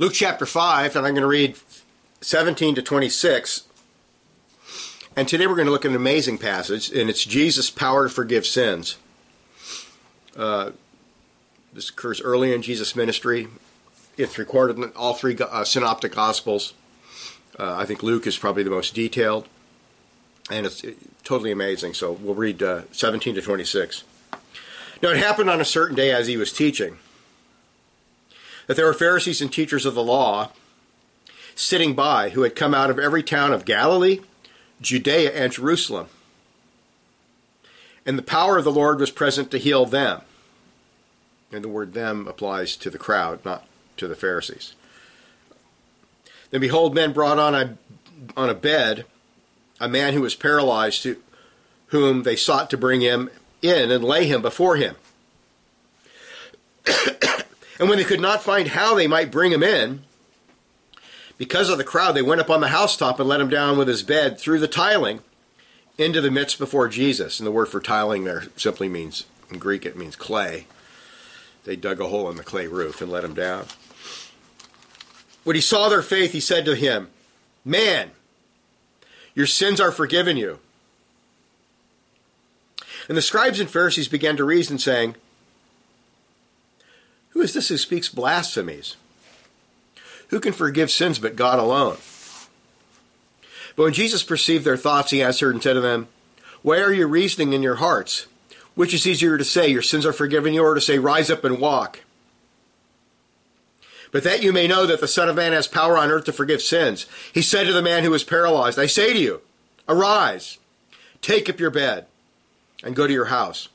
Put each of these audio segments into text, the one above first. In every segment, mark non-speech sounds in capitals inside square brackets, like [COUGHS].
Luke chapter 5, and I'm going to read 17 to 26. And today we're going to look at an amazing passage, and it's Jesus' power to forgive sins. Uh, this occurs early in Jesus' ministry. It's recorded in all three uh, synoptic gospels. Uh, I think Luke is probably the most detailed, and it's totally amazing. So we'll read uh, 17 to 26. Now, it happened on a certain day as he was teaching that there were Pharisees and teachers of the law sitting by who had come out of every town of Galilee, Judea, and Jerusalem. And the power of the Lord was present to heal them. And the word them applies to the crowd, not to the Pharisees. Then behold, men brought on a, on a bed a man who was paralyzed, to, whom they sought to bring him in and lay him before him. And when they could not find how they might bring him in, because of the crowd, they went up on the housetop and let him down with his bed through the tiling into the midst before Jesus. And the word for tiling there simply means, in Greek, it means clay. They dug a hole in the clay roof and let him down. When he saw their faith, he said to him, Man, your sins are forgiven you. And the scribes and Pharisees began to reason, saying, who is this who speaks blasphemies? Who can forgive sins but God alone? But when Jesus perceived their thoughts, he answered and said to them, Why are you reasoning in your hearts? Which is easier to say, Your sins are forgiven you, or to say, Rise up and walk? But that you may know that the Son of Man has power on earth to forgive sins, he said to the man who was paralyzed, I say to you, Arise, take up your bed, and go to your house.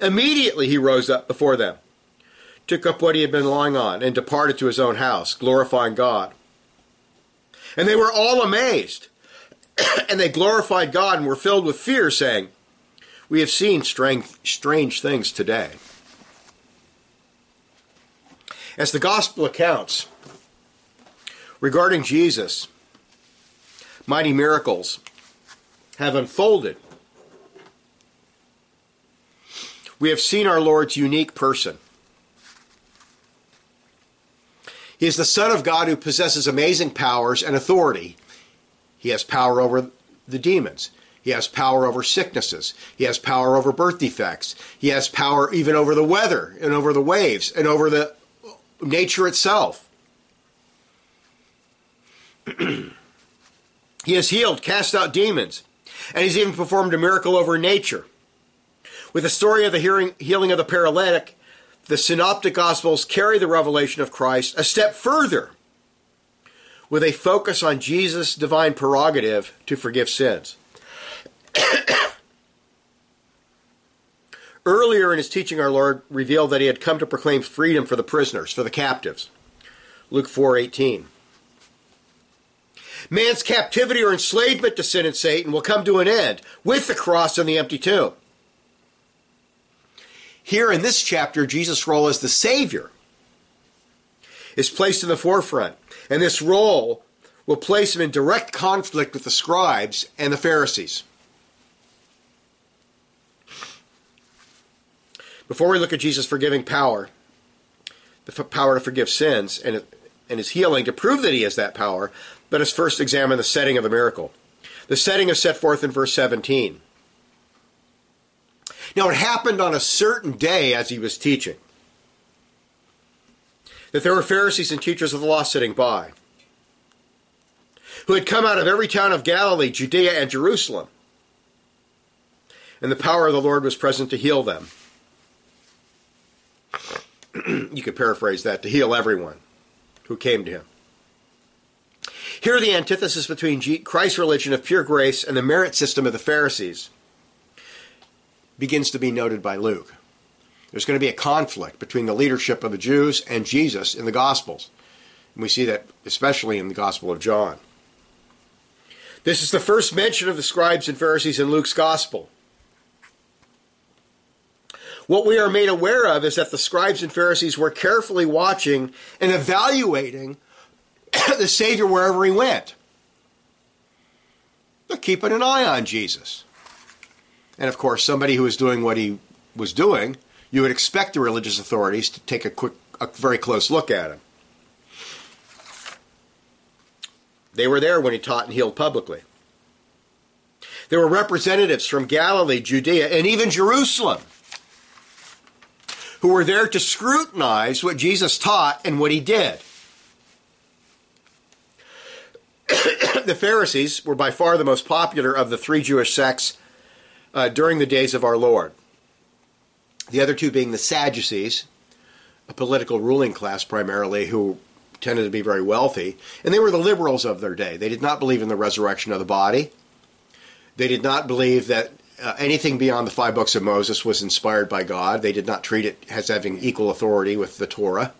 Immediately he rose up before them took up what he had been lying on, and departed to his own house, glorifying God. And they were all amazed, [CLEARS THROAT] and they glorified God and were filled with fear, saying, We have seen strange, strange things today. As the gospel accounts regarding Jesus, mighty miracles have unfolded. We have seen our Lord's unique person. He is the Son of God who possesses amazing powers and authority. He has power over the demons. He has power over sicknesses. He has power over birth defects. He has power even over the weather and over the waves and over the nature itself. [CLEARS THROAT] he has healed, cast out demons, and he's even performed a miracle over nature. With the story of the hearing, healing of the paralytic, the Synoptic Gospels carry the revelation of Christ a step further with a focus on Jesus' divine prerogative to forgive sins. [COUGHS] Earlier in his teaching, our Lord revealed that he had come to proclaim freedom for the prisoners, for the captives. Luke 4:18. Man's captivity or enslavement to sin and Satan will come to an end with the cross and the empty tomb. Here in this chapter, Jesus' role as the Savior is placed in the forefront. And this role will place him in direct conflict with the scribes and the Pharisees. Before we look at Jesus' forgiving power, the power to forgive sins, and, and his healing to prove that he has that power, let us first examine the setting of the miracle. The setting is set forth in verse 17. Now, it happened on a certain day as he was teaching that there were Pharisees and teachers of the law sitting by who had come out of every town of Galilee, Judea, and Jerusalem. And the power of the Lord was present to heal them. [CLEARS THROAT] you could paraphrase that to heal everyone who came to him. Here, the antithesis between Christ's religion of pure grace and the merit system of the Pharisees begins to be noted by Luke. There's going to be a conflict between the leadership of the Jews and Jesus in the Gospels. And we see that especially in the Gospel of John. This is the first mention of the scribes and Pharisees in Luke's Gospel. What we are made aware of is that the scribes and Pharisees were carefully watching and evaluating [COUGHS] the Savior wherever he went. They're keeping an eye on Jesus. And of course, somebody who was doing what he was doing, you would expect the religious authorities to take a quick, a very close look at him. They were there when he taught and healed publicly. There were representatives from Galilee, Judea, and even Jerusalem who were there to scrutinize what Jesus taught and what he did. [COUGHS] the Pharisees were by far the most popular of the three Jewish sects uh, during the days of our Lord. The other two being the Sadducees, a political ruling class primarily who tended to be very wealthy, and they were the liberals of their day. They did not believe in the resurrection of the body. They did not believe that uh, anything beyond the five books of Moses was inspired by God. They did not treat it as having equal authority with the Torah.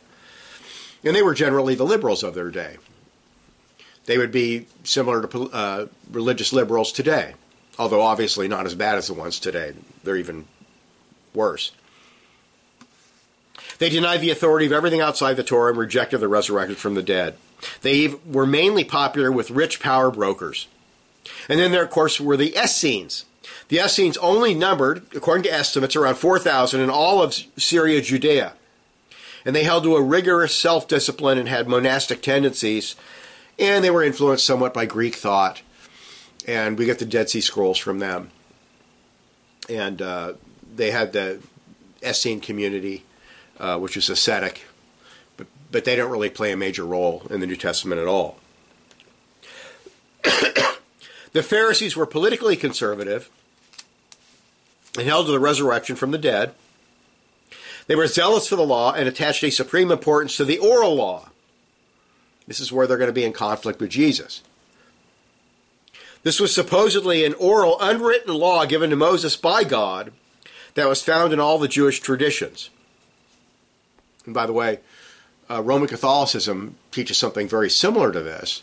And they were generally the liberals of their day. They would be similar to uh, religious liberals today, although obviously not as bad as the ones today. They're even worse. They denied the authority of everything outside the Torah and rejected the resurrection from the dead. They were mainly popular with rich power brokers. And then there, of course, were the Essenes. The Essenes only numbered, according to estimates, around 4,000 in all of Syria, Judea. And they held to a rigorous self discipline and had monastic tendencies. And they were influenced somewhat by Greek thought. And we get the Dead Sea Scrolls from them. And uh, they had the Essene community, uh, which is ascetic, but, but they don't really play a major role in the New Testament at all. [COUGHS] the Pharisees were politically conservative and held to the resurrection from the dead. They were zealous for the law and attached a supreme importance to the oral law. This is where they're going to be in conflict with Jesus. This was supposedly an oral, unwritten law given to Moses by God that was found in all the Jewish traditions. And by the way, uh, Roman Catholicism teaches something very similar to this,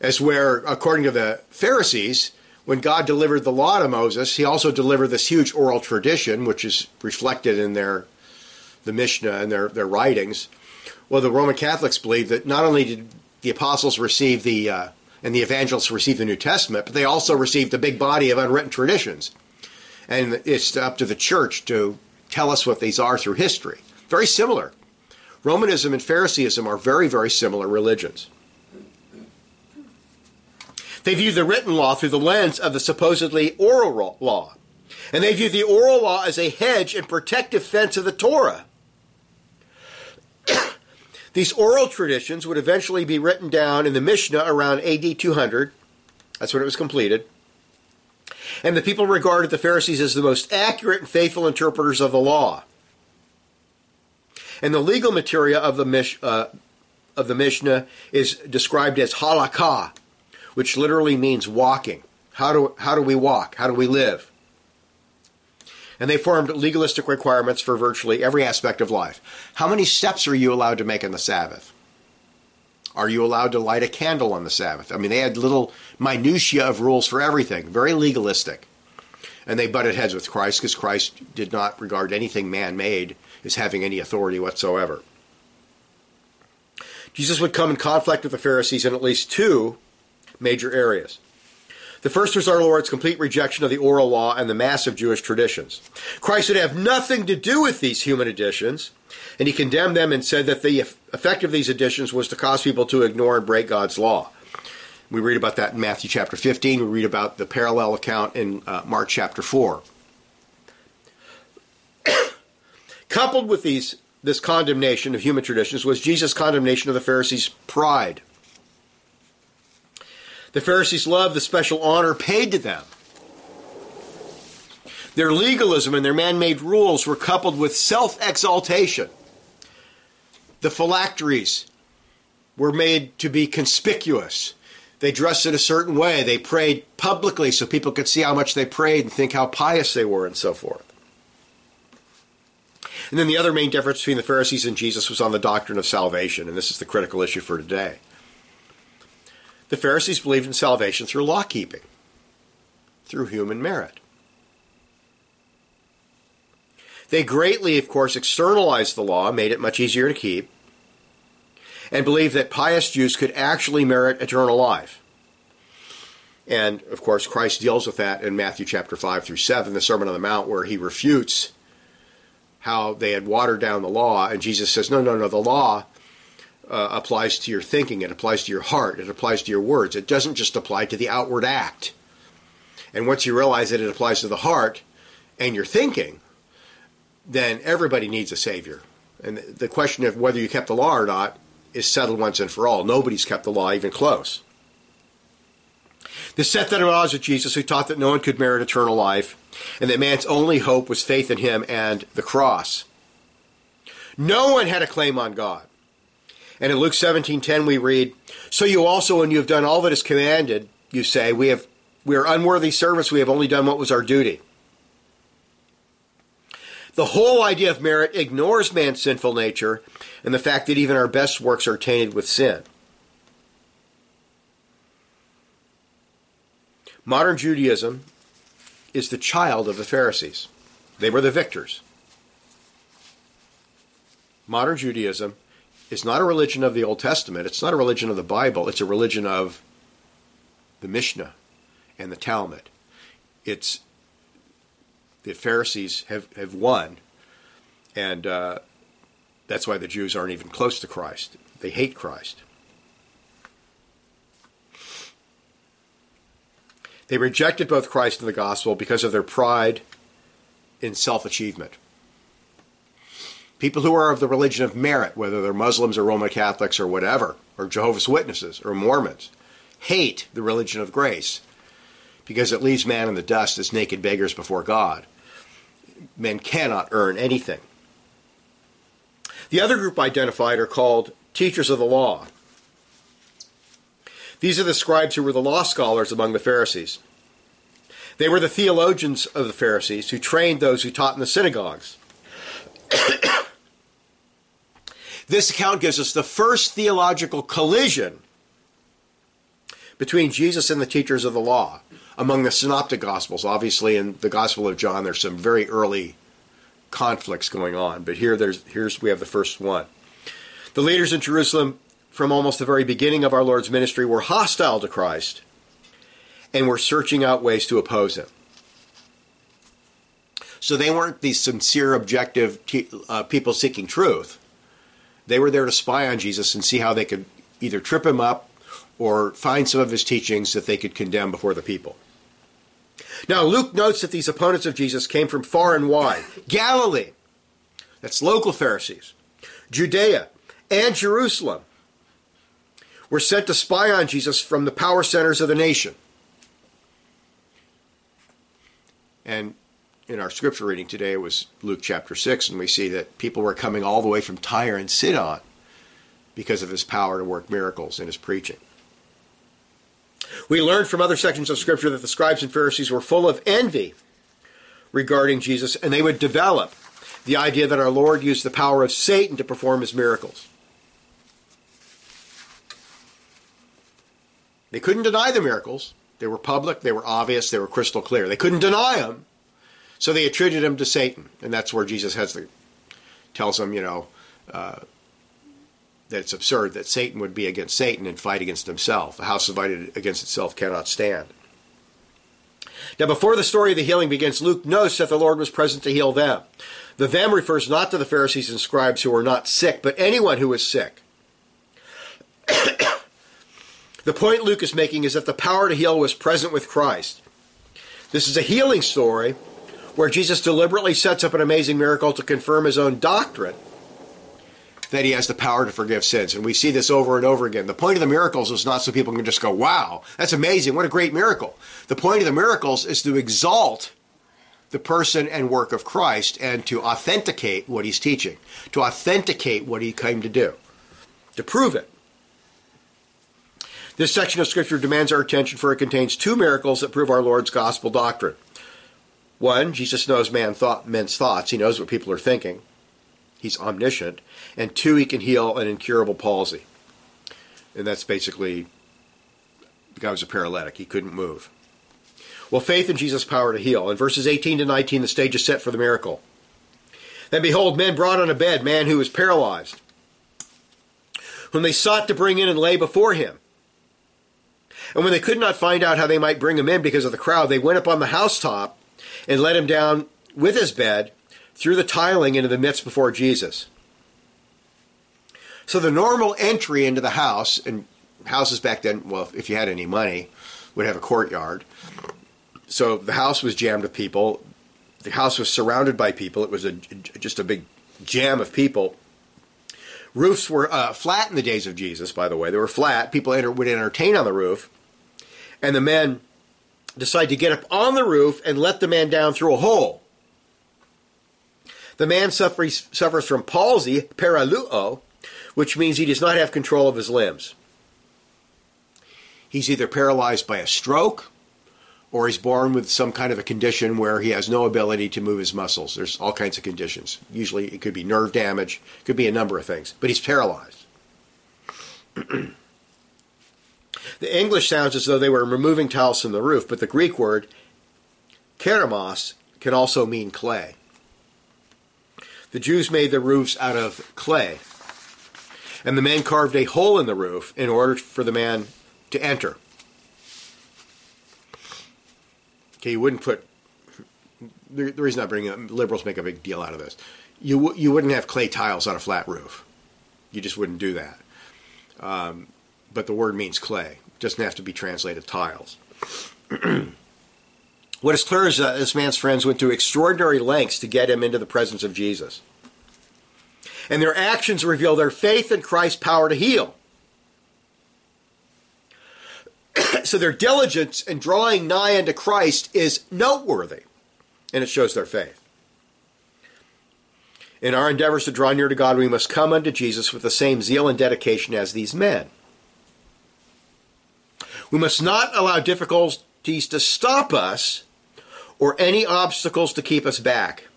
as where, according to the Pharisees, when God delivered the law to Moses, he also delivered this huge oral tradition, which is reflected in their the Mishnah and their, their writings. Well, the Roman Catholics believe that not only did the apostles receive the uh, and the evangelists received the New Testament, but they also received a big body of unwritten traditions. And it's up to the church to tell us what these are through history. Very similar. Romanism and Phariseeism are very, very similar religions. They view the written law through the lens of the supposedly oral law. And they view the oral law as a hedge and protective fence of the Torah. These oral traditions would eventually be written down in the Mishnah around AD 200. That's when it was completed. And the people regarded the Pharisees as the most accurate and faithful interpreters of the law. And the legal material of the, Mish, uh, of the Mishnah is described as halakha, which literally means walking. How do, how do we walk? How do we live? And they formed legalistic requirements for virtually every aspect of life. How many steps are you allowed to make on the Sabbath? Are you allowed to light a candle on the Sabbath? I mean, they had little minutiae of rules for everything, very legalistic. And they butted heads with Christ because Christ did not regard anything man made as having any authority whatsoever. Jesus would come in conflict with the Pharisees in at least two major areas. The first was our Lord's complete rejection of the oral law and the massive Jewish traditions. Christ would have nothing to do with these human additions, and he condemned them and said that the effect of these additions was to cause people to ignore and break God's law. We read about that in Matthew chapter 15. We read about the parallel account in uh, Mark chapter 4. [COUGHS] Coupled with these, this condemnation of human traditions was Jesus' condemnation of the Pharisees' pride. The Pharisees loved the special honor paid to them. Their legalism and their man made rules were coupled with self exaltation. The phylacteries were made to be conspicuous. They dressed in a certain way. They prayed publicly so people could see how much they prayed and think how pious they were and so forth. And then the other main difference between the Pharisees and Jesus was on the doctrine of salvation, and this is the critical issue for today. The Pharisees believed in salvation through law keeping, through human merit. They greatly, of course, externalized the law, made it much easier to keep, and believed that pious Jews could actually merit eternal life. And of course, Christ deals with that in Matthew chapter 5 through 7, the Sermon on the Mount, where he refutes how they had watered down the law. And Jesus says, No, no, no, the law uh, applies to your thinking, it applies to your heart, it applies to your words. It doesn't just apply to the outward act. And once you realize that it applies to the heart and your thinking, then everybody needs a Savior. And the question of whether you kept the law or not is settled once and for all. Nobody's kept the law even close. The set them at odds with Jesus, who taught that no one could merit eternal life, and that man's only hope was faith in him and the cross. No one had a claim on God. And in Luke 17:10 we read, "So you also when you have done all that is commanded, you say, we have we are unworthy service, we have only done what was our duty." The whole idea of merit ignores man's sinful nature and the fact that even our best works are tainted with sin. Modern Judaism is the child of the Pharisees. They were the victors. Modern Judaism is not a religion of the Old Testament. It's not a religion of the Bible. It's a religion of the Mishnah and the Talmud. It's the Pharisees have, have won, and uh, that's why the Jews aren't even close to Christ. They hate Christ. They rejected both Christ and the gospel because of their pride in self achievement. People who are of the religion of merit, whether they're Muslims or Roman Catholics or whatever, or Jehovah's Witnesses or Mormons, hate the religion of grace because it leaves man in the dust as naked beggars before God men cannot earn anything. The other group identified are called teachers of the law. These are the scribes who were the law scholars among the Pharisees. They were the theologians of the Pharisees who trained those who taught in the synagogues. [COUGHS] this account gives us the first theological collision between Jesus and the teachers of the law among the synoptic gospels. Obviously, in the Gospel of John, there's some very early conflicts going on, but here there's here's we have the first one. The leaders in Jerusalem from almost the very beginning of our Lord's ministry were hostile to Christ and were searching out ways to oppose him. So they weren't these sincere, objective uh, people seeking truth. They were there to spy on Jesus and see how they could either trip him up or find some of his teachings that they could condemn before the people. Now, Luke notes that these opponents of Jesus came from far and wide Galilee, that's local Pharisees, Judea, and Jerusalem were sent to spy on Jesus from the power centers of the nation. And in our scripture reading today, was Luke chapter 6, and we see that people were coming all the way from Tyre and Sidon because of his power to work miracles in his preaching. We learned from other sections of Scripture that the scribes and Pharisees were full of envy regarding Jesus, and they would develop the idea that our Lord used the power of Satan to perform his miracles. They couldn't deny the miracles. They were public, they were obvious, they were crystal clear. They couldn't deny them, so they attributed him to Satan, and that's where Jesus has the tells them, you know, uh, that it's absurd that Satan would be against Satan and fight against himself. A house divided against itself cannot stand. Now, before the story of the healing begins, Luke notes that the Lord was present to heal them. The them refers not to the Pharisees and scribes who were not sick, but anyone who was sick. [COUGHS] the point Luke is making is that the power to heal was present with Christ. This is a healing story where Jesus deliberately sets up an amazing miracle to confirm his own doctrine that he has the power to forgive sins. And we see this over and over again. The point of the miracles is not so people can just go, wow, that's amazing. What a great miracle. The point of the miracles is to exalt the person and work of Christ and to authenticate what he's teaching, to authenticate what he came to do, to prove it. This section of Scripture demands our attention for it contains two miracles that prove our Lord's gospel doctrine. One, Jesus knows man thought, men's thoughts. He knows what people are thinking. He's omniscient. And two, he can heal an incurable palsy. And that's basically the guy was a paralytic. He couldn't move. Well, faith in Jesus' power to heal. In verses 18 to 19, the stage is set for the miracle. Then behold, men brought on a bed man who was paralyzed, whom they sought to bring in and lay before him. And when they could not find out how they might bring him in because of the crowd, they went up on the housetop and let him down with his bed through the tiling into the midst before Jesus. So the normal entry into the house, and houses back then, well, if you had any money, would have a courtyard. So the house was jammed with people. The house was surrounded by people. It was a, just a big jam of people. Roofs were uh, flat in the days of Jesus, by the way. They were flat. People enter, would entertain on the roof. And the men decide to get up on the roof and let the man down through a hole. The man suffers, suffers from palsy, paraluo, which means he does not have control of his limbs. He's either paralyzed by a stroke or he's born with some kind of a condition where he has no ability to move his muscles. There's all kinds of conditions. Usually it could be nerve damage, could be a number of things, but he's paralyzed. [CLEARS THROAT] the English sounds as though they were removing tiles from the roof, but the Greek word keramos can also mean clay. The Jews made their roofs out of clay, and the man carved a hole in the roof in order for the man to enter. Okay, you wouldn't put. The, the reason I bring up liberals make a big deal out of this. You you wouldn't have clay tiles on a flat roof. You just wouldn't do that. Um, but the word means clay. It doesn't have to be translated tiles. [CLEARS THROAT] what is clear is that this man's friends went to extraordinary lengths to get him into the presence of Jesus. And their actions reveal their faith in Christ's power to heal. [CLEARS THROAT] so their diligence in drawing nigh unto Christ is noteworthy, and it shows their faith. In our endeavors to draw near to God, we must come unto Jesus with the same zeal and dedication as these men. We must not allow difficulties to stop us or any obstacles to keep us back.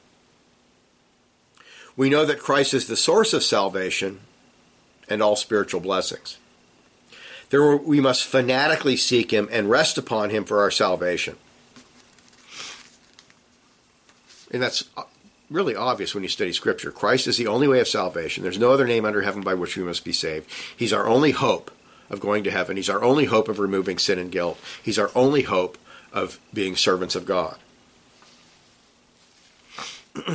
We know that Christ is the source of salvation and all spiritual blessings. There we must fanatically seek him and rest upon him for our salvation. And that's uh, really obvious when you study Scripture. Christ is the only way of salvation. There's no other name under heaven by which we must be saved. He's our only hope of going to heaven. He's our only hope of removing sin and guilt. He's our only hope of being servants of God. [CLEARS THROAT]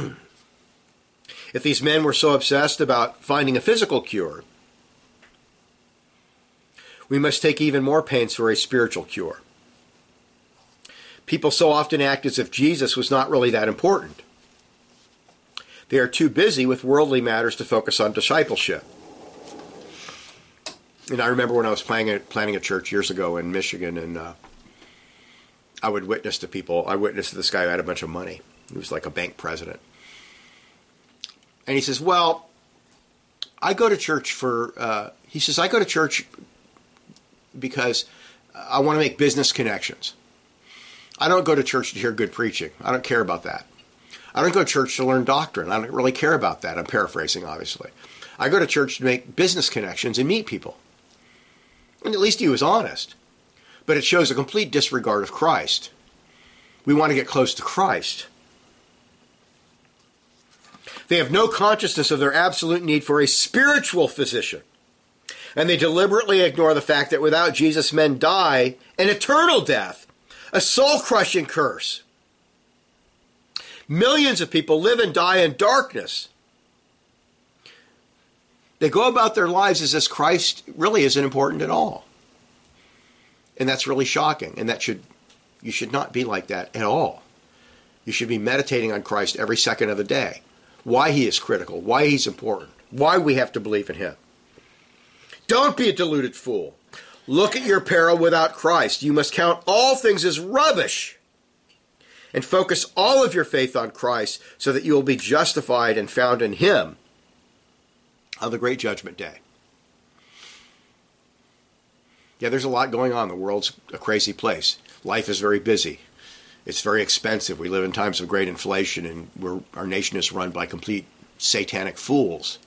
if these men were so obsessed about finding a physical cure, we must take even more pains for a spiritual cure. People so often act as if Jesus was not really that important. They are too busy with worldly matters to focus on discipleship. And I remember when I was planning a, planning a church years ago in Michigan, and uh, I would witness to people. I witnessed to this guy who had a bunch of money. He was like a bank president. And he says, Well, I go to church for, uh, he says, I go to church because I want to make business connections. I don't go to church to hear good preaching. I don't care about that. I don't go to church to learn doctrine. I don't really care about that. I'm paraphrasing, obviously. I go to church to make business connections and meet people. And at least he was honest. But it shows a complete disregard of Christ. We want to get close to Christ. They have no consciousness of their absolute need for a spiritual physician and they deliberately ignore the fact that without Jesus, men die an eternal death, a soul crushing curse. Millions of people live and die in darkness. They go about their lives as if Christ really isn't important at all. And that's really shocking. And that should you should not be like that at all. You should be meditating on Christ every second of the day. Why he is critical, why he's important, why we have to believe in him. Don't be a deluded fool. Look at your peril without Christ. You must count all things as rubbish and focus all of your faith on Christ so that you will be justified and found in Him on the great judgment day. Yeah, there's a lot going on. The world's a crazy place. Life is very busy. It's very expensive. We live in times of great inflation, and our nation is run by complete satanic fools.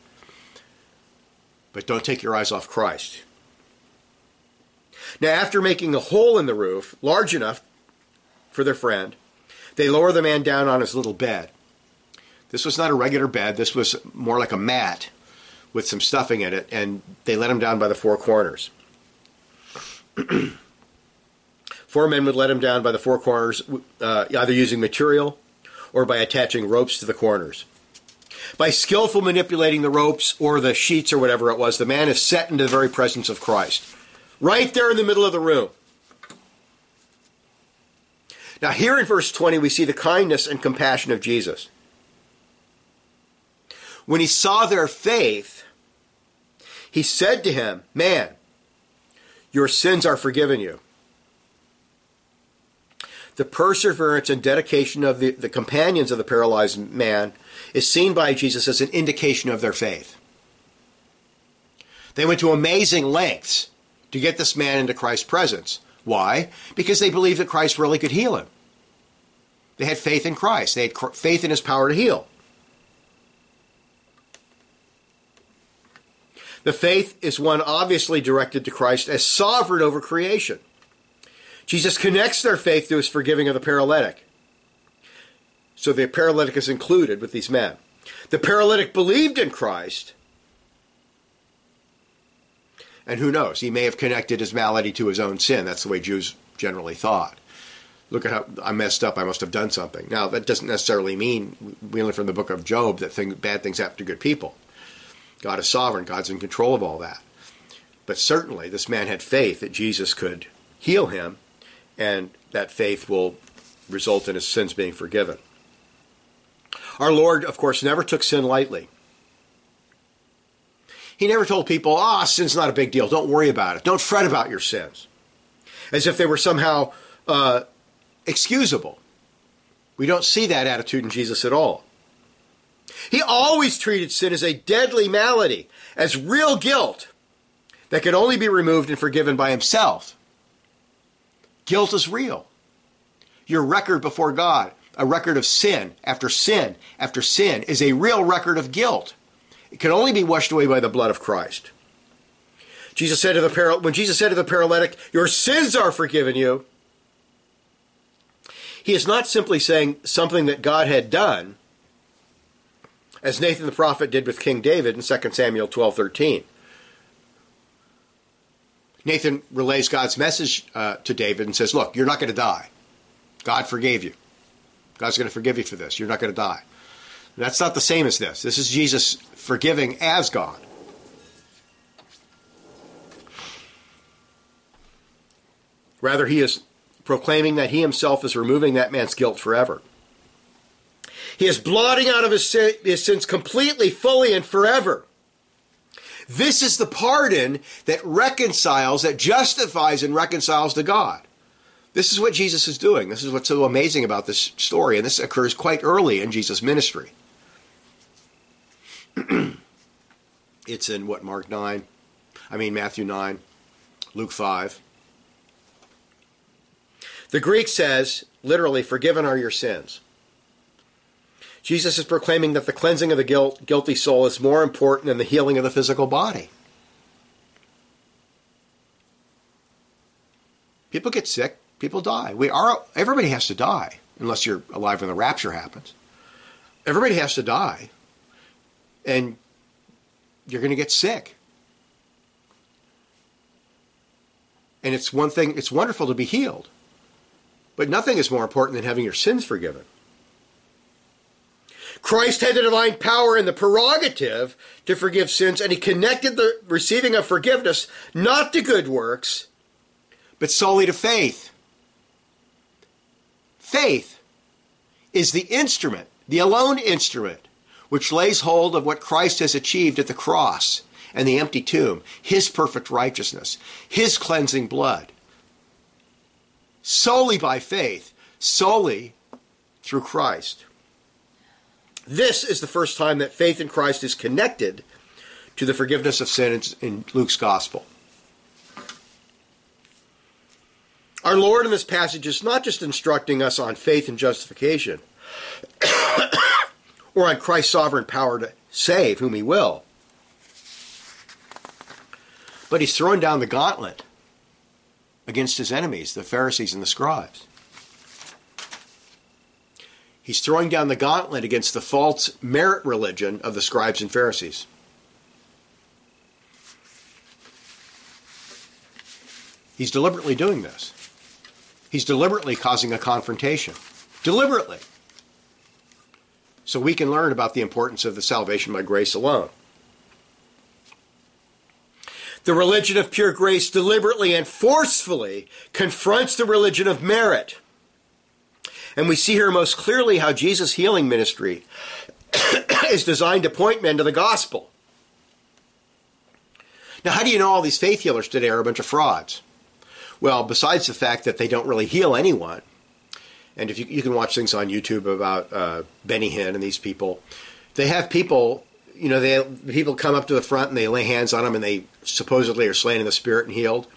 But don't take your eyes off Christ. Now, after making a hole in the roof large enough for their friend, they lower the man down on his little bed. This was not a regular bed, this was more like a mat with some stuffing in it, and they let him down by the four corners. [CLEARS THROAT] four men would let him down by the four corners, uh, either using material or by attaching ropes to the corners. By skillful manipulating the ropes or the sheets or whatever it was, the man is set into the very presence of Christ. Right there in the middle of the room. Now, here in verse 20, we see the kindness and compassion of Jesus. When he saw their faith, he said to him, Man, your sins are forgiven you. The perseverance and dedication of the, the companions of the paralyzed man is seen by Jesus as an indication of their faith. They went to amazing lengths to get this man into Christ's presence. Why? Because they believed that Christ really could heal him. They had faith in Christ, they had faith in his power to heal. The faith is one obviously directed to Christ as sovereign over creation. Jesus connects their faith to his forgiving of the paralytic. So the paralytic is included with these men. The paralytic believed in Christ. And who knows? He may have connected his malady to his own sin. That's the way Jews generally thought. Look at how I messed up. I must have done something. Now, that doesn't necessarily mean, we learn from the book of Job, that thing, bad things happen to good people. God is sovereign, God's in control of all that. But certainly, this man had faith that Jesus could heal him, and that faith will result in his sins being forgiven. Our Lord, of course, never took sin lightly. He never told people, ah, oh, sin's not a big deal. Don't worry about it. Don't fret about your sins. As if they were somehow uh, excusable. We don't see that attitude in Jesus at all. He always treated sin as a deadly malady, as real guilt that could only be removed and forgiven by himself. Guilt is real. Your record before God, a record of sin after sin after sin, is a real record of guilt. It can only be washed away by the blood of Christ. Jesus said to the paral- when Jesus said to the paralytic, "Your sins are forgiven you," he is not simply saying something that God had done as Nathan the prophet did with King David in 2 Samuel 12:13. Nathan relays God's message uh, to David and says, "Look, you're not going to die. God forgave you. God's going to forgive you for this. You're not going to die." That's not the same as this. This is Jesus forgiving as God. Rather, he is proclaiming that he himself is removing that man's guilt forever. He is blotting out of his, sin, his sins completely, fully, and forever. This is the pardon that reconciles, that justifies and reconciles to God. This is what Jesus is doing. This is what's so amazing about this story, and this occurs quite early in Jesus' ministry. [CLEARS THROAT] it's in what, Mark 9? I mean, Matthew 9, Luke 5. The Greek says, literally, forgiven are your sins. Jesus is proclaiming that the cleansing of the guilt, guilty soul is more important than the healing of the physical body. People get sick, people die. We are everybody has to die unless you're alive when the rapture happens. Everybody has to die. And you're going to get sick. And it's one thing, it's wonderful to be healed. But nothing is more important than having your sins forgiven. Christ had the divine power and the prerogative to forgive sins, and he connected the receiving of forgiveness not to good works, but solely to faith. Faith is the instrument, the alone instrument, which lays hold of what Christ has achieved at the cross and the empty tomb, his perfect righteousness, his cleansing blood. Solely by faith, solely through Christ. This is the first time that faith in Christ is connected to the forgiveness of sins in Luke's gospel. Our Lord in this passage is not just instructing us on faith and justification [COUGHS] or on Christ's sovereign power to save whom he will, but he's throwing down the gauntlet against his enemies, the Pharisees and the scribes. He's throwing down the gauntlet against the false merit religion of the scribes and Pharisees. He's deliberately doing this. He's deliberately causing a confrontation. Deliberately. So we can learn about the importance of the salvation by grace alone. The religion of pure grace deliberately and forcefully confronts the religion of merit. And we see here most clearly how Jesus' healing ministry [COUGHS] is designed to point men to the gospel. Now, how do you know all these faith healers today are a bunch of frauds? Well, besides the fact that they don't really heal anyone, and if you, you can watch things on YouTube about uh, Benny Hinn and these people, they have people, you know, they people come up to the front and they lay hands on them and they supposedly are slain in the spirit and healed.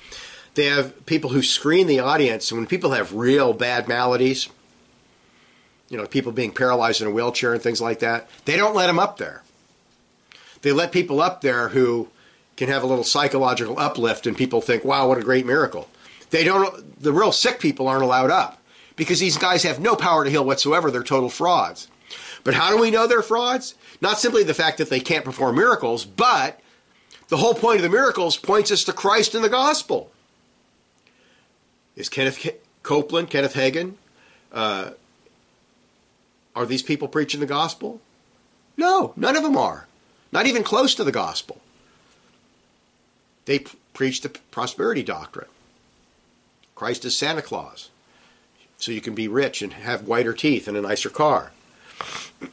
They have people who screen the audience, and when people have real bad maladies, you know, people being paralyzed in a wheelchair and things like that, they don't let them up there. They let people up there who can have a little psychological uplift and people think, wow, what a great miracle. They don't, the real sick people aren't allowed up because these guys have no power to heal whatsoever. They're total frauds. But how do we know they're frauds? Not simply the fact that they can't perform miracles, but the whole point of the miracles points us to Christ and the gospel. Is Kenneth Copeland, Kenneth Hagin, uh, are these people preaching the gospel? No, none of them are. Not even close to the gospel. They preach the prosperity doctrine. Christ is Santa Claus. So you can be rich and have whiter teeth and a nicer car. [CLEARS THROAT]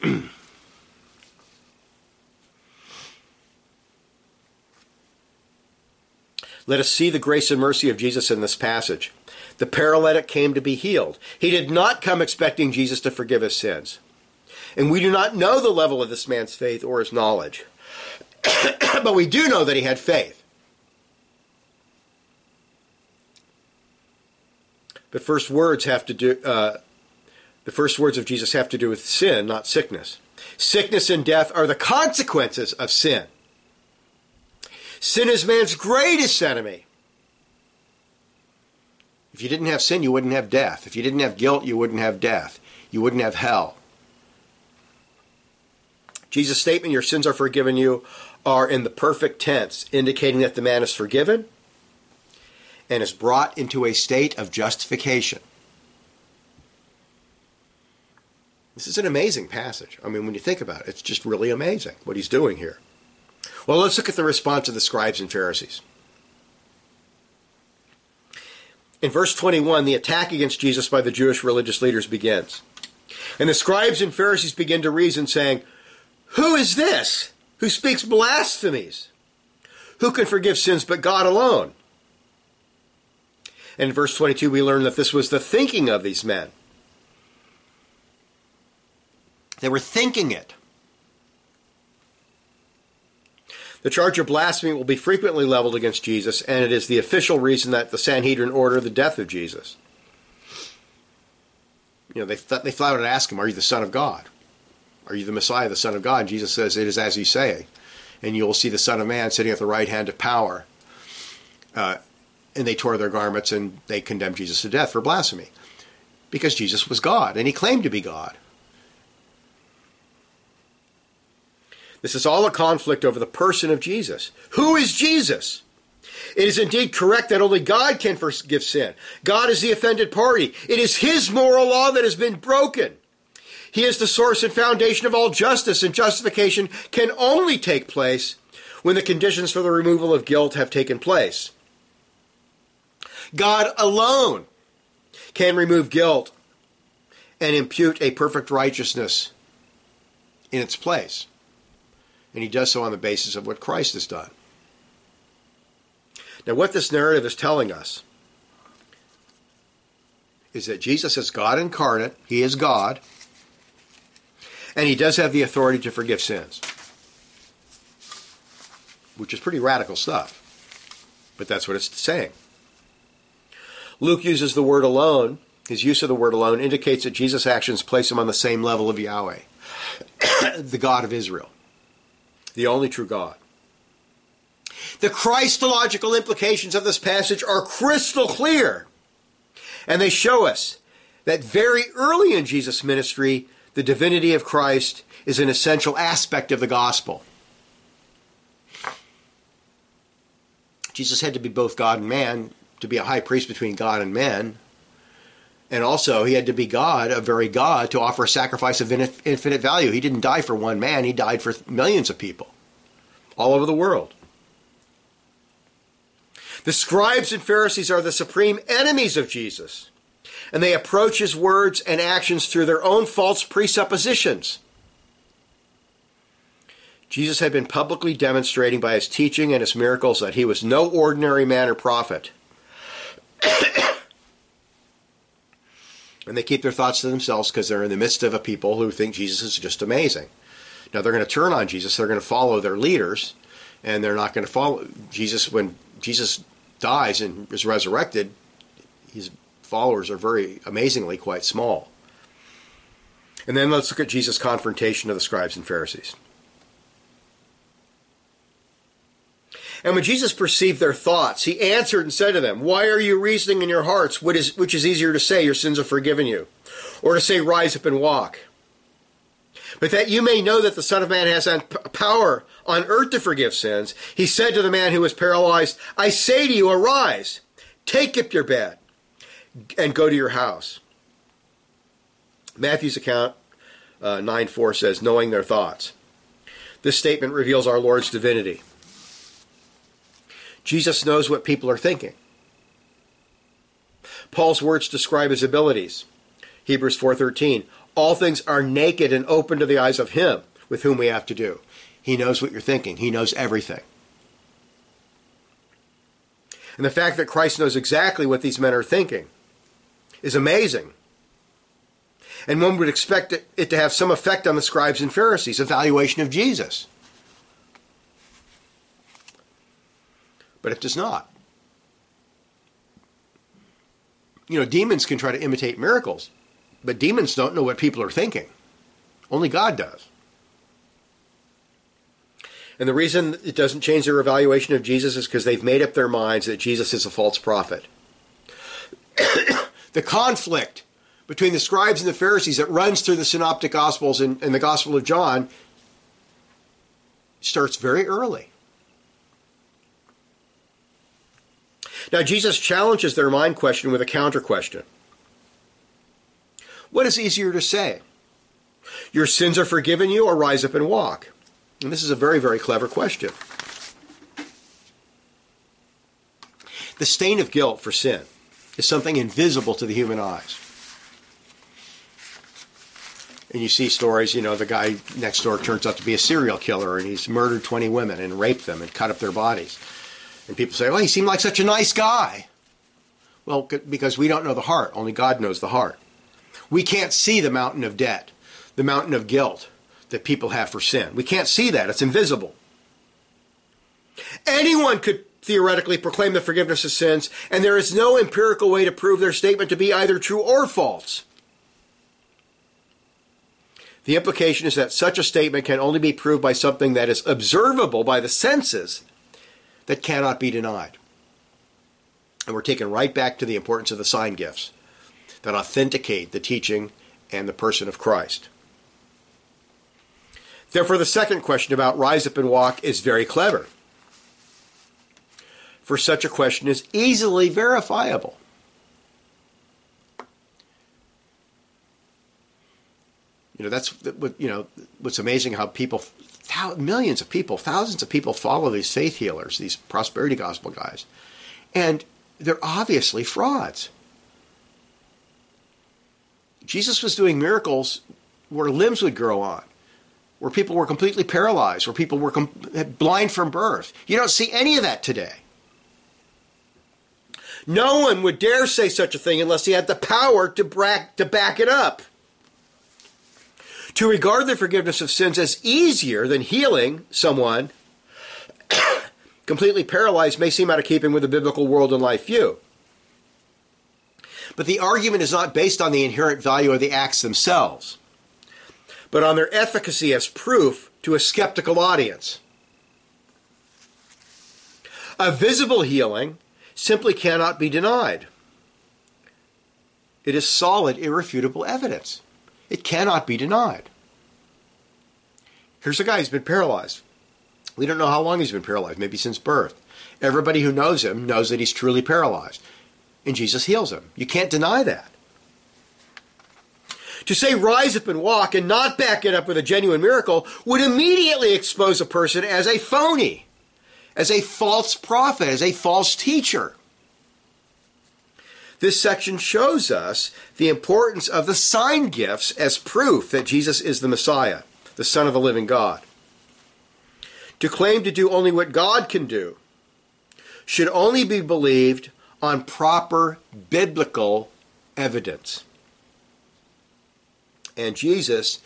Let us see the grace and mercy of Jesus in this passage. The paralytic came to be healed. He did not come expecting Jesus to forgive his sins. And we do not know the level of this man's faith or his knowledge. [COUGHS] but we do know that he had faith. The first words have to do. Uh, the first words of Jesus have to do with sin, not sickness. Sickness and death are the consequences of sin. Sin is man's greatest enemy. If you didn't have sin, you wouldn't have death. If you didn't have guilt, you wouldn't have death. You wouldn't have hell. Jesus' statement, Your sins are forgiven you, are in the perfect tense, indicating that the man is forgiven and is brought into a state of justification. This is an amazing passage. I mean, when you think about it, it's just really amazing what he's doing here. Well, let's look at the response of the scribes and Pharisees. In verse 21, the attack against Jesus by the Jewish religious leaders begins. And the scribes and Pharisees begin to reason, saying, Who is this who speaks blasphemies? Who can forgive sins but God alone? And in verse 22, we learn that this was the thinking of these men. They were thinking it. The charge of blasphemy will be frequently leveled against Jesus, and it is the official reason that the Sanhedrin ordered the death of Jesus. You know, they, th- they flat out ask him, Are you the Son of God? Are you the Messiah, the Son of God? Jesus says, It is as you say. And you will see the Son of Man sitting at the right hand of power. Uh, and they tore their garments and they condemned Jesus to death for blasphemy. Because Jesus was God, and he claimed to be God. This is all a conflict over the person of Jesus. Who is Jesus? It is indeed correct that only God can forgive sin. God is the offended party. It is His moral law that has been broken. He is the source and foundation of all justice, and justification can only take place when the conditions for the removal of guilt have taken place. God alone can remove guilt and impute a perfect righteousness in its place and he does so on the basis of what Christ has done. Now, what this narrative is telling us is that Jesus is God incarnate, he is God, and he does have the authority to forgive sins, which is pretty radical stuff. But that's what it's saying. Luke uses the word alone. His use of the word alone indicates that Jesus' actions place him on the same level of Yahweh, [COUGHS] the God of Israel the only true God. The Christological implications of this passage are crystal clear, and they show us that very early in Jesus' ministry, the divinity of Christ is an essential aspect of the gospel. Jesus had to be both God and man to be a high priest between God and man. And also, he had to be God, a very God, to offer a sacrifice of infinite value. He didn't die for one man, he died for millions of people all over the world. The scribes and Pharisees are the supreme enemies of Jesus, and they approach his words and actions through their own false presuppositions. Jesus had been publicly demonstrating by his teaching and his miracles that he was no ordinary man or prophet. [COUGHS] and they keep their thoughts to themselves because they're in the midst of a people who think Jesus is just amazing. Now they're going to turn on Jesus. They're going to follow their leaders, and they're not going to follow Jesus when Jesus dies and is resurrected. His followers are very amazingly quite small. And then let's look at Jesus' confrontation of the scribes and Pharisees. And when Jesus perceived their thoughts, he answered and said to them, Why are you reasoning in your hearts? Which is, which is easier to say, Your sins are forgiven you, or to say, Rise up and walk? But that you may know that the Son of Man has power on earth to forgive sins, he said to the man who was paralyzed, I say to you, arise, take up your bed, and go to your house. Matthew's account, uh, 9 4 says, knowing their thoughts. This statement reveals our Lord's divinity. Jesus knows what people are thinking. Paul's words describe his abilities. Hebrews 4:13, all things are naked and open to the eyes of him with whom we have to do. He knows what you're thinking. He knows everything. And the fact that Christ knows exactly what these men are thinking is amazing. And one would expect it, to have some effect on the scribes and Pharisees' evaluation of Jesus. But it does not. You know, demons can try to imitate miracles, but demons don't know what people are thinking. Only God does. And the reason it doesn't change their evaluation of Jesus is because they've made up their minds that Jesus is a false prophet. [COUGHS] the conflict between the scribes and the Pharisees that runs through the synoptic gospels and, and the gospel of John starts very early. Now, Jesus challenges their mind question with a counter question. What is easier to say? Your sins are forgiven you, or rise up and walk? And this is a very, very clever question. The stain of guilt for sin is something invisible to the human eyes. And you see stories, you know, the guy next door turns out to be a serial killer and he's murdered 20 women and raped them and cut up their bodies. And people say, well, he seemed like such a nice guy. Well, because we don't know the heart. Only God knows the heart. We can't see the mountain of debt, the mountain of guilt that people have for sin. We can't see that. It's invisible. Anyone could theoretically proclaim the forgiveness of sins, and there is no empirical way to prove their statement to be either true or false. The implication is that such a statement can only be proved by something that is observable by the senses that cannot be denied. And we're taken right back to the importance of the sign gifts that authenticate the teaching and the person of Christ. Therefore, the second question about rise up and walk is very clever. For such a question is easily verifiable. You know, that's what, you know, what's amazing how people millions of people, thousands of people follow these faith healers, these prosperity gospel guys. And they're obviously frauds. Jesus was doing miracles where limbs would grow on, where people were completely paralyzed, where people were com- blind from birth. You don't see any of that today. No one would dare say such a thing unless he had the power to, bra- to back it up. To regard the forgiveness of sins as easier than healing someone [COUGHS] completely paralyzed may seem out of keeping with the biblical world and life view. But the argument is not based on the inherent value of the acts themselves, but on their efficacy as proof to a skeptical audience. A visible healing simply cannot be denied. It is solid, irrefutable evidence. It cannot be denied. Here's a guy who's been paralyzed. We don't know how long he's been paralyzed, maybe since birth. Everybody who knows him knows that he's truly paralyzed. And Jesus heals him. You can't deny that. To say rise up and walk and not back it up with a genuine miracle would immediately expose a person as a phony, as a false prophet, as a false teacher. This section shows us the importance of the sign gifts as proof that Jesus is the Messiah, the Son of the living God. To claim to do only what God can do should only be believed on proper biblical evidence. And Jesus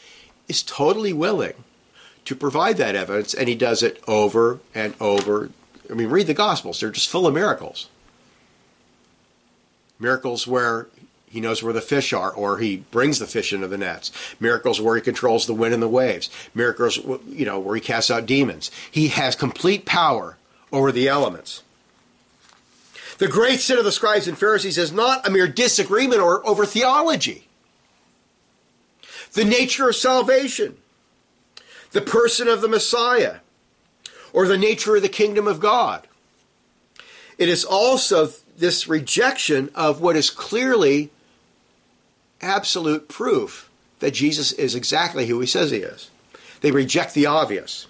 is totally willing to provide that evidence, and he does it over and over. I mean, read the Gospels, they're just full of miracles. Miracles where he knows where the fish are, or he brings the fish into the nets. Miracles where he controls the wind and the waves. Miracles, you know, where he casts out demons. He has complete power over the elements. The great sin of the scribes and Pharisees is not a mere disagreement or over theology. The nature of salvation, the person of the Messiah, or the nature of the kingdom of God. It is also this rejection of what is clearly absolute proof that Jesus is exactly who he says he is. They reject the obvious.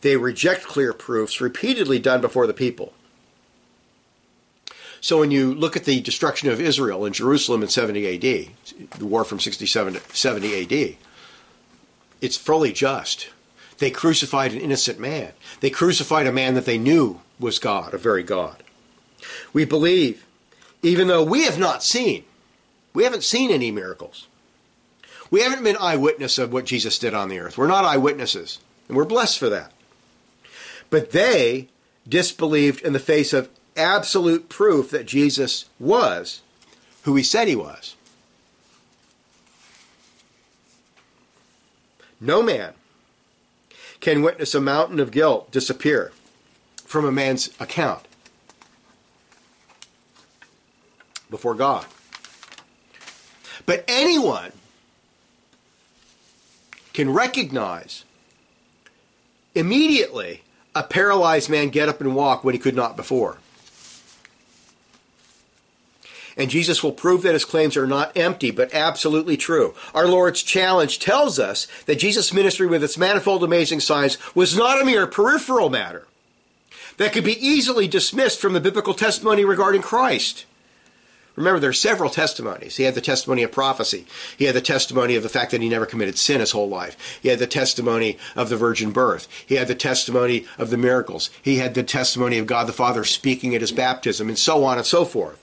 They reject clear proofs repeatedly done before the people. So when you look at the destruction of Israel in Jerusalem in 70 AD, the war from 67 to 70 AD, it's fully just. They crucified an innocent man. They crucified a man that they knew was God, a very God. We believe, even though we have not seen, we haven't seen any miracles. We haven't been eyewitness of what Jesus did on the earth. We're not eyewitnesses, and we're blessed for that. But they disbelieved in the face of absolute proof that Jesus was who he said he was. No man can witness a mountain of guilt disappear from a man's account before God. But anyone can recognize immediately a paralyzed man get up and walk when he could not before and Jesus will prove that his claims are not empty, but absolutely true. Our Lord's challenge tells us that Jesus' ministry with its manifold amazing signs was not a mere peripheral matter that could be easily dismissed from the biblical testimony regarding Christ. Remember, there are several testimonies. He had the testimony of prophecy. He had the testimony of the fact that he never committed sin his whole life. He had the testimony of the virgin birth. He had the testimony of the miracles. He had the testimony of God the Father speaking at his baptism, and so on and so forth.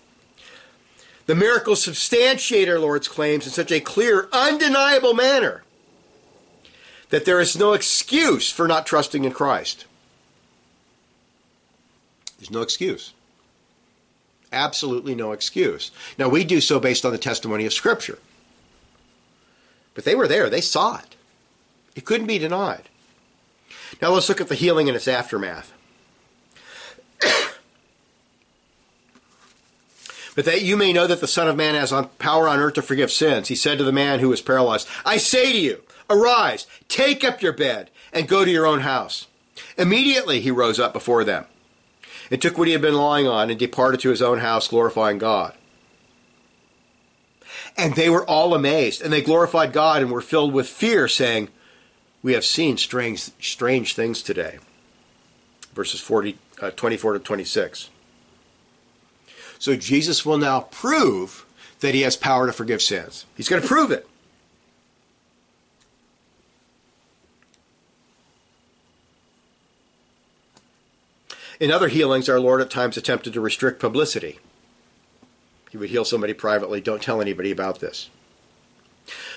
The miracles substantiate our Lord's claims in such a clear, undeniable manner that there is no excuse for not trusting in Christ. There's no excuse. Absolutely no excuse. Now, we do so based on the testimony of Scripture. But they were there, they saw it. It couldn't be denied. Now, let's look at the healing and its aftermath. [COUGHS] but that you may know that the Son of Man has on power on earth to forgive sins. He said to the man who was paralyzed, I say to you, arise, take up your bed, and go to your own house. Immediately he rose up before them, and took what he had been lying on, and departed to his own house, glorifying God. And they were all amazed, and they glorified God and were filled with fear, saying, We have seen strange, strange things today. Verses 40, uh, 24 to 26. So Jesus will now prove that he has power to forgive sins. He's going to prove it. In other healings, our Lord at times attempted to restrict publicity. He would heal somebody privately, don't tell anybody about this.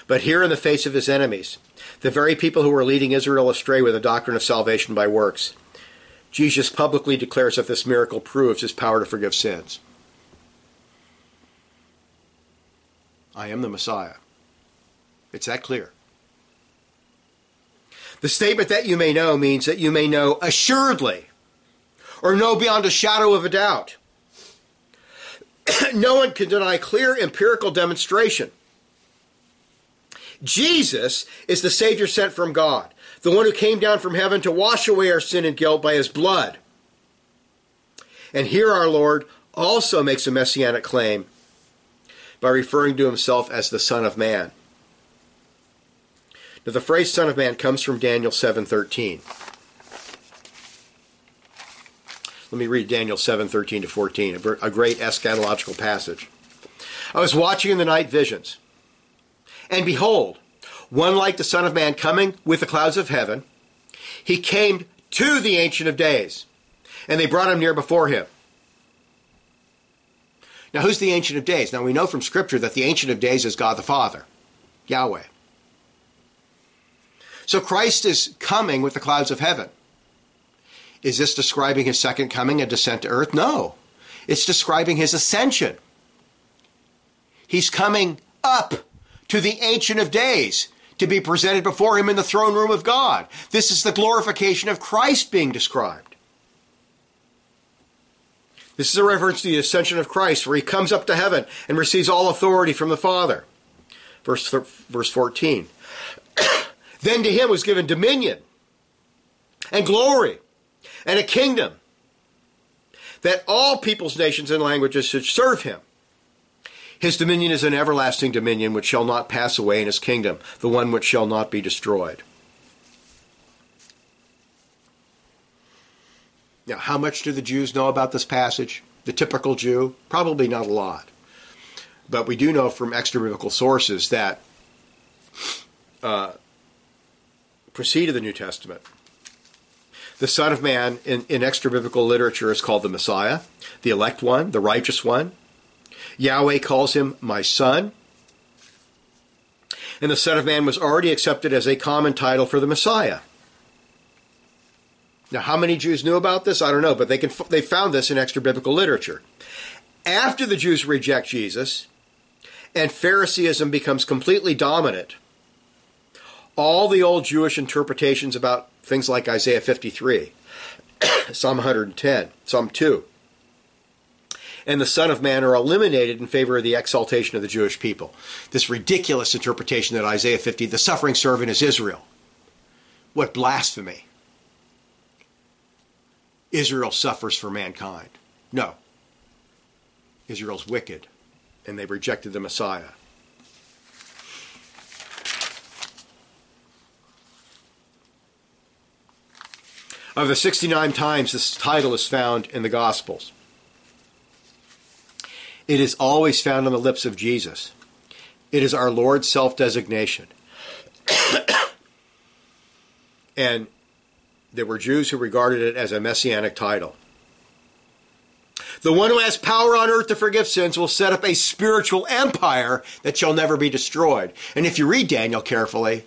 But here, in the face of his enemies, the very people who were leading Israel astray with the doctrine of salvation by works, Jesus publicly declares that this miracle proves his power to forgive sins. I am the Messiah. It's that clear. The statement that you may know means that you may know assuredly or know beyond a shadow of a doubt. [CLEARS THROAT] no one can deny clear empirical demonstration. Jesus is the Savior sent from God, the one who came down from heaven to wash away our sin and guilt by his blood. And here our Lord also makes a messianic claim by referring to himself as the Son of Man. Now the phrase Son of Man comes from Daniel 7.13. Let me read Daniel 7.13 to 14, a great eschatological passage. I was watching in the night visions, and behold, one like the Son of Man coming with the clouds of heaven. He came to the Ancient of Days, and they brought him near before him. Now, who's the Ancient of Days? Now, we know from Scripture that the Ancient of Days is God the Father, Yahweh. So Christ is coming with the clouds of heaven. Is this describing his second coming, a descent to earth? No. It's describing his ascension. He's coming up to the Ancient of Days to be presented before him in the throne room of God. This is the glorification of Christ being described. This is a reference to the ascension of Christ, where he comes up to heaven and receives all authority from the Father. Verse, verse 14. [COUGHS] then to him was given dominion and glory and a kingdom that all peoples, nations, and languages should serve him. His dominion is an everlasting dominion which shall not pass away, in his kingdom, the one which shall not be destroyed. Now, how much do the Jews know about this passage? The typical Jew? Probably not a lot. But we do know from extra biblical sources that uh, preceded the New Testament. The Son of Man in, in extra biblical literature is called the Messiah, the elect one, the righteous one. Yahweh calls him my son. And the Son of Man was already accepted as a common title for the Messiah. Now, how many Jews knew about this? I don't know, but they can they found this in extra biblical literature. After the Jews reject Jesus, and Phariseeism becomes completely dominant, all the old Jewish interpretations about things like Isaiah 53, [COUGHS] Psalm 110, Psalm 2, and the Son of Man are eliminated in favor of the exaltation of the Jewish people. This ridiculous interpretation that Isaiah 50, the suffering servant is Israel. What blasphemy! Israel suffers for mankind. No. Israel's wicked, and they rejected the Messiah. Of the 69 times this title is found in the Gospels, it is always found on the lips of Jesus. It is our Lord's self designation. [COUGHS] and there were Jews who regarded it as a messianic title. The one who has power on earth to forgive sins will set up a spiritual empire that shall never be destroyed. And if you read Daniel carefully,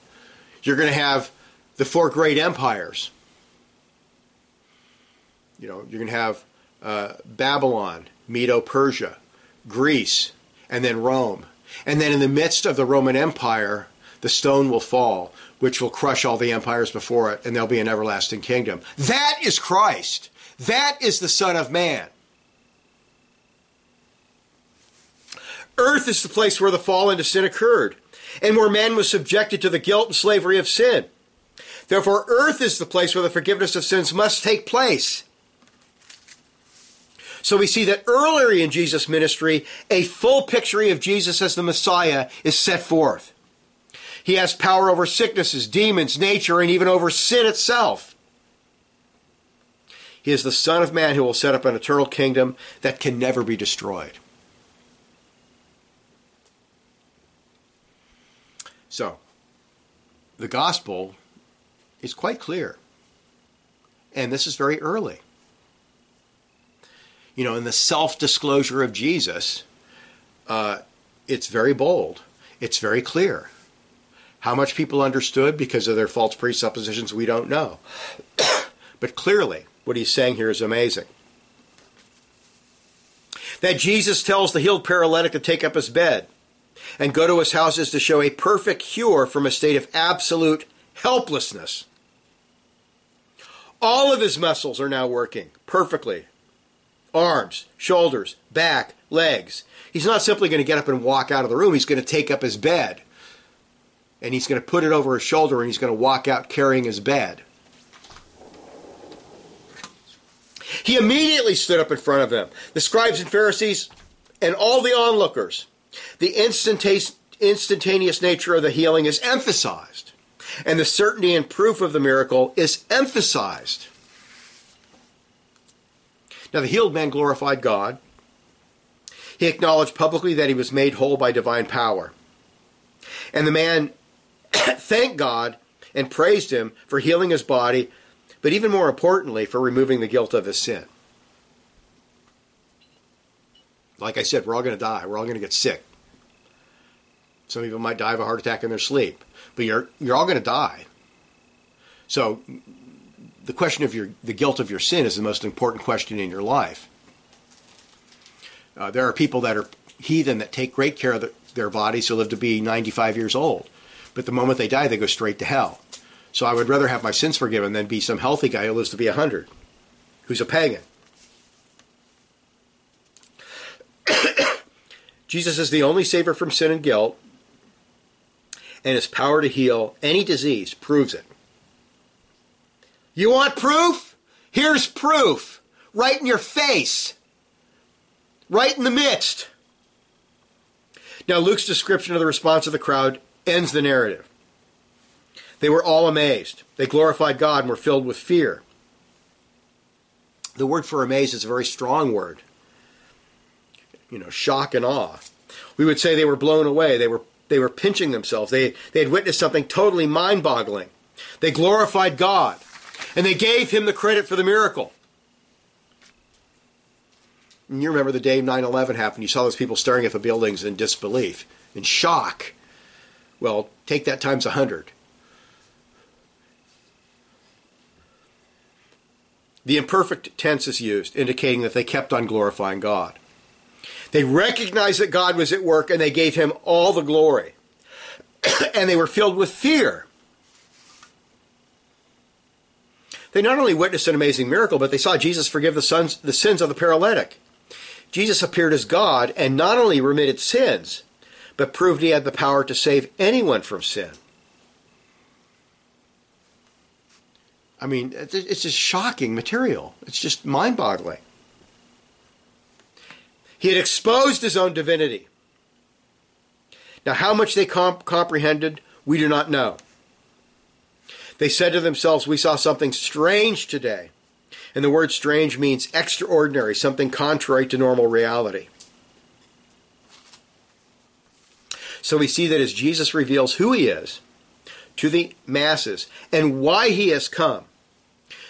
you're going to have the four great empires. You know, you're going to have uh, Babylon, Medo Persia, Greece, and then Rome. And then in the midst of the Roman Empire, the stone will fall, which will crush all the empires before it, and there'll be an everlasting kingdom. That is Christ. That is the Son of Man. Earth is the place where the fall into sin occurred, and where man was subjected to the guilt and slavery of sin. Therefore, earth is the place where the forgiveness of sins must take place. So we see that earlier in Jesus' ministry, a full picture of Jesus as the Messiah is set forth. He has power over sicknesses, demons, nature, and even over sin itself. He is the Son of Man who will set up an eternal kingdom that can never be destroyed. So, the gospel is quite clear. And this is very early you know, in the self disclosure of Jesus, uh, it's very bold. It's very clear. How much people understood because of their false presuppositions, we don't know. [COUGHS] but clearly, what he's saying here is amazing. That Jesus tells the healed paralytic to take up his bed and go to his houses to show a perfect cure from a state of absolute helplessness. All of his muscles are now working perfectly arms, shoulders, back, legs. He's not simply going to get up and walk out of the room. He's going to take up his bed and he's going to put it over his shoulder and he's going to walk out carrying his bed. He immediately stood up in front of them. The scribes and Pharisees and all the onlookers. The instantaneous nature of the healing is emphasized. and the certainty and proof of the miracle is emphasized. Now, the healed man glorified God. He acknowledged publicly that he was made whole by divine power. And the man [COUGHS] thanked God and praised him for healing his body, but even more importantly, for removing the guilt of his sin. Like I said, we're all going to die. We're all going to get sick. Some people might die of a heart attack in their sleep, but you're you're all going to die. So, the question of your the guilt of your sin is the most important question in your life. Uh, there are people that are heathen that take great care of the, their bodies to live to be 95 years old, but the moment they die, they go straight to hell. So I would rather have my sins forgiven than be some healthy guy who lives to be 100, who's a pagan. [COUGHS] Jesus is the only Savior from sin and guilt, and his power to heal any disease proves it. You want proof? Here's proof. Right in your face. Right in the midst. Now, Luke's description of the response of the crowd ends the narrative. They were all amazed. They glorified God and were filled with fear. The word for amazed is a very strong word. You know, shock and awe. We would say they were blown away. They were they were pinching themselves. They, they had witnessed something totally mind boggling. They glorified God, and they gave him the credit for the miracle. And you remember the day 9 11 happened. You saw those people staring at the buildings in disbelief, in shock. Well, take that times a 100. The imperfect tense is used, indicating that they kept on glorifying God. They recognized that God was at work and they gave him all the glory. [COUGHS] and they were filled with fear. They not only witnessed an amazing miracle, but they saw Jesus forgive the, sons, the sins of the paralytic. Jesus appeared as God and not only remitted sins, but proved he had the power to save anyone from sin. I mean, it's just shocking material. It's just mind boggling. He had exposed his own divinity. Now, how much they comp- comprehended, we do not know. They said to themselves, We saw something strange today. And the word strange means extraordinary, something contrary to normal reality. So we see that as Jesus reveals who he is to the masses and why he has come,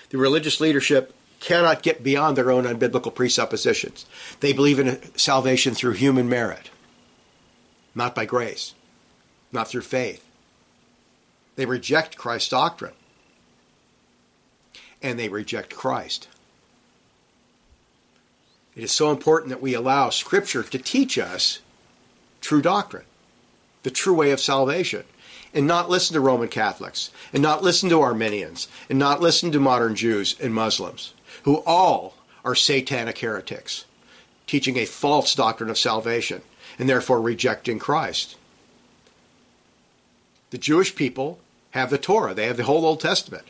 the religious leadership cannot get beyond their own unbiblical presuppositions. They believe in salvation through human merit, not by grace, not through faith. They reject Christ's doctrine, and they reject Christ. It is so important that we allow Scripture to teach us true doctrine, the true way of salvation, and not listen to Roman Catholics, and not listen to Arminians, and not listen to modern Jews and Muslims who all are satanic heretics, teaching a false doctrine of salvation and therefore rejecting Christ. The Jewish people have the Torah, they have the whole Old Testament,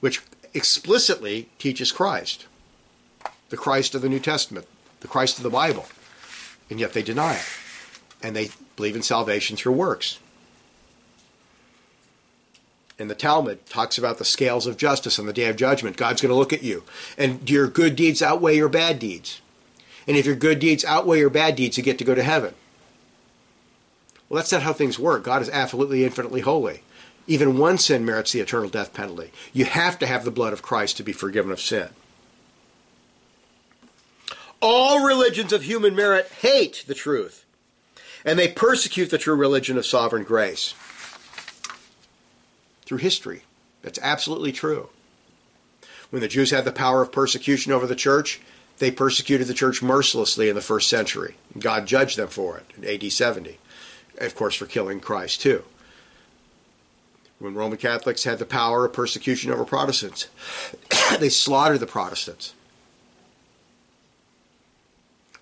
which explicitly teaches Christ, the Christ of the New Testament, the Christ of the Bible, and yet they deny it. And they believe in salvation through works And the Talmud talks about the scales of justice on the day of judgment. God's going to look at you. And do your good deeds outweigh your bad deeds? And if your good deeds outweigh your bad deeds, you get to go to heaven. Well, that's not how things work. God is absolutely infinitely holy. Even one sin merits the eternal death penalty. You have to have the blood of Christ to be forgiven of sin. All religions of human merit hate the truth, and they persecute the true religion of sovereign grace through history. That's absolutely true. When the Jews had the power of persecution over the church, they persecuted the church mercilessly in the first century. God judged them for it in AD 70, of course, for killing Christ too. When Roman Catholics had the power of persecution over Protestants, [COUGHS] they slaughtered the Protestants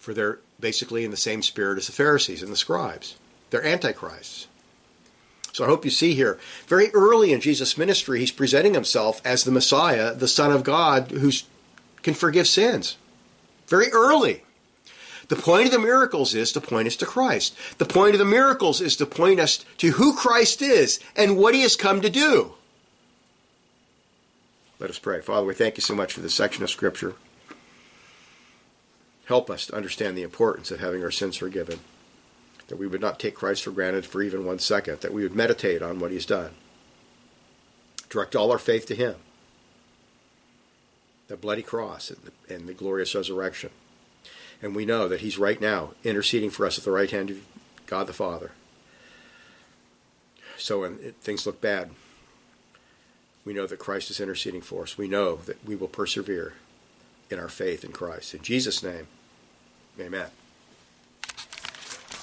for they're basically in the same spirit as the Pharisees and the scribes. They're antichrists. So I hope you see here, very early in Jesus' ministry, he's presenting himself as the Messiah, the Son of God, who can forgive sins. Very early. The point of the miracles is to point us to Christ. The point of the miracles is to point us to who Christ is and what he has come to do. Let us pray. Father, we thank you so much for this section of Scripture. Help us to understand the importance of having our sins forgiven. That we would not take Christ for granted for even one second. That we would meditate on what he's done. Direct all our faith to him. The bloody cross and the, and the glorious resurrection. And we know that he's right now interceding for us at the right hand of God the Father. So when it, things look bad, we know that Christ is interceding for us. We know that we will persevere in our faith in Christ. In Jesus' name, amen.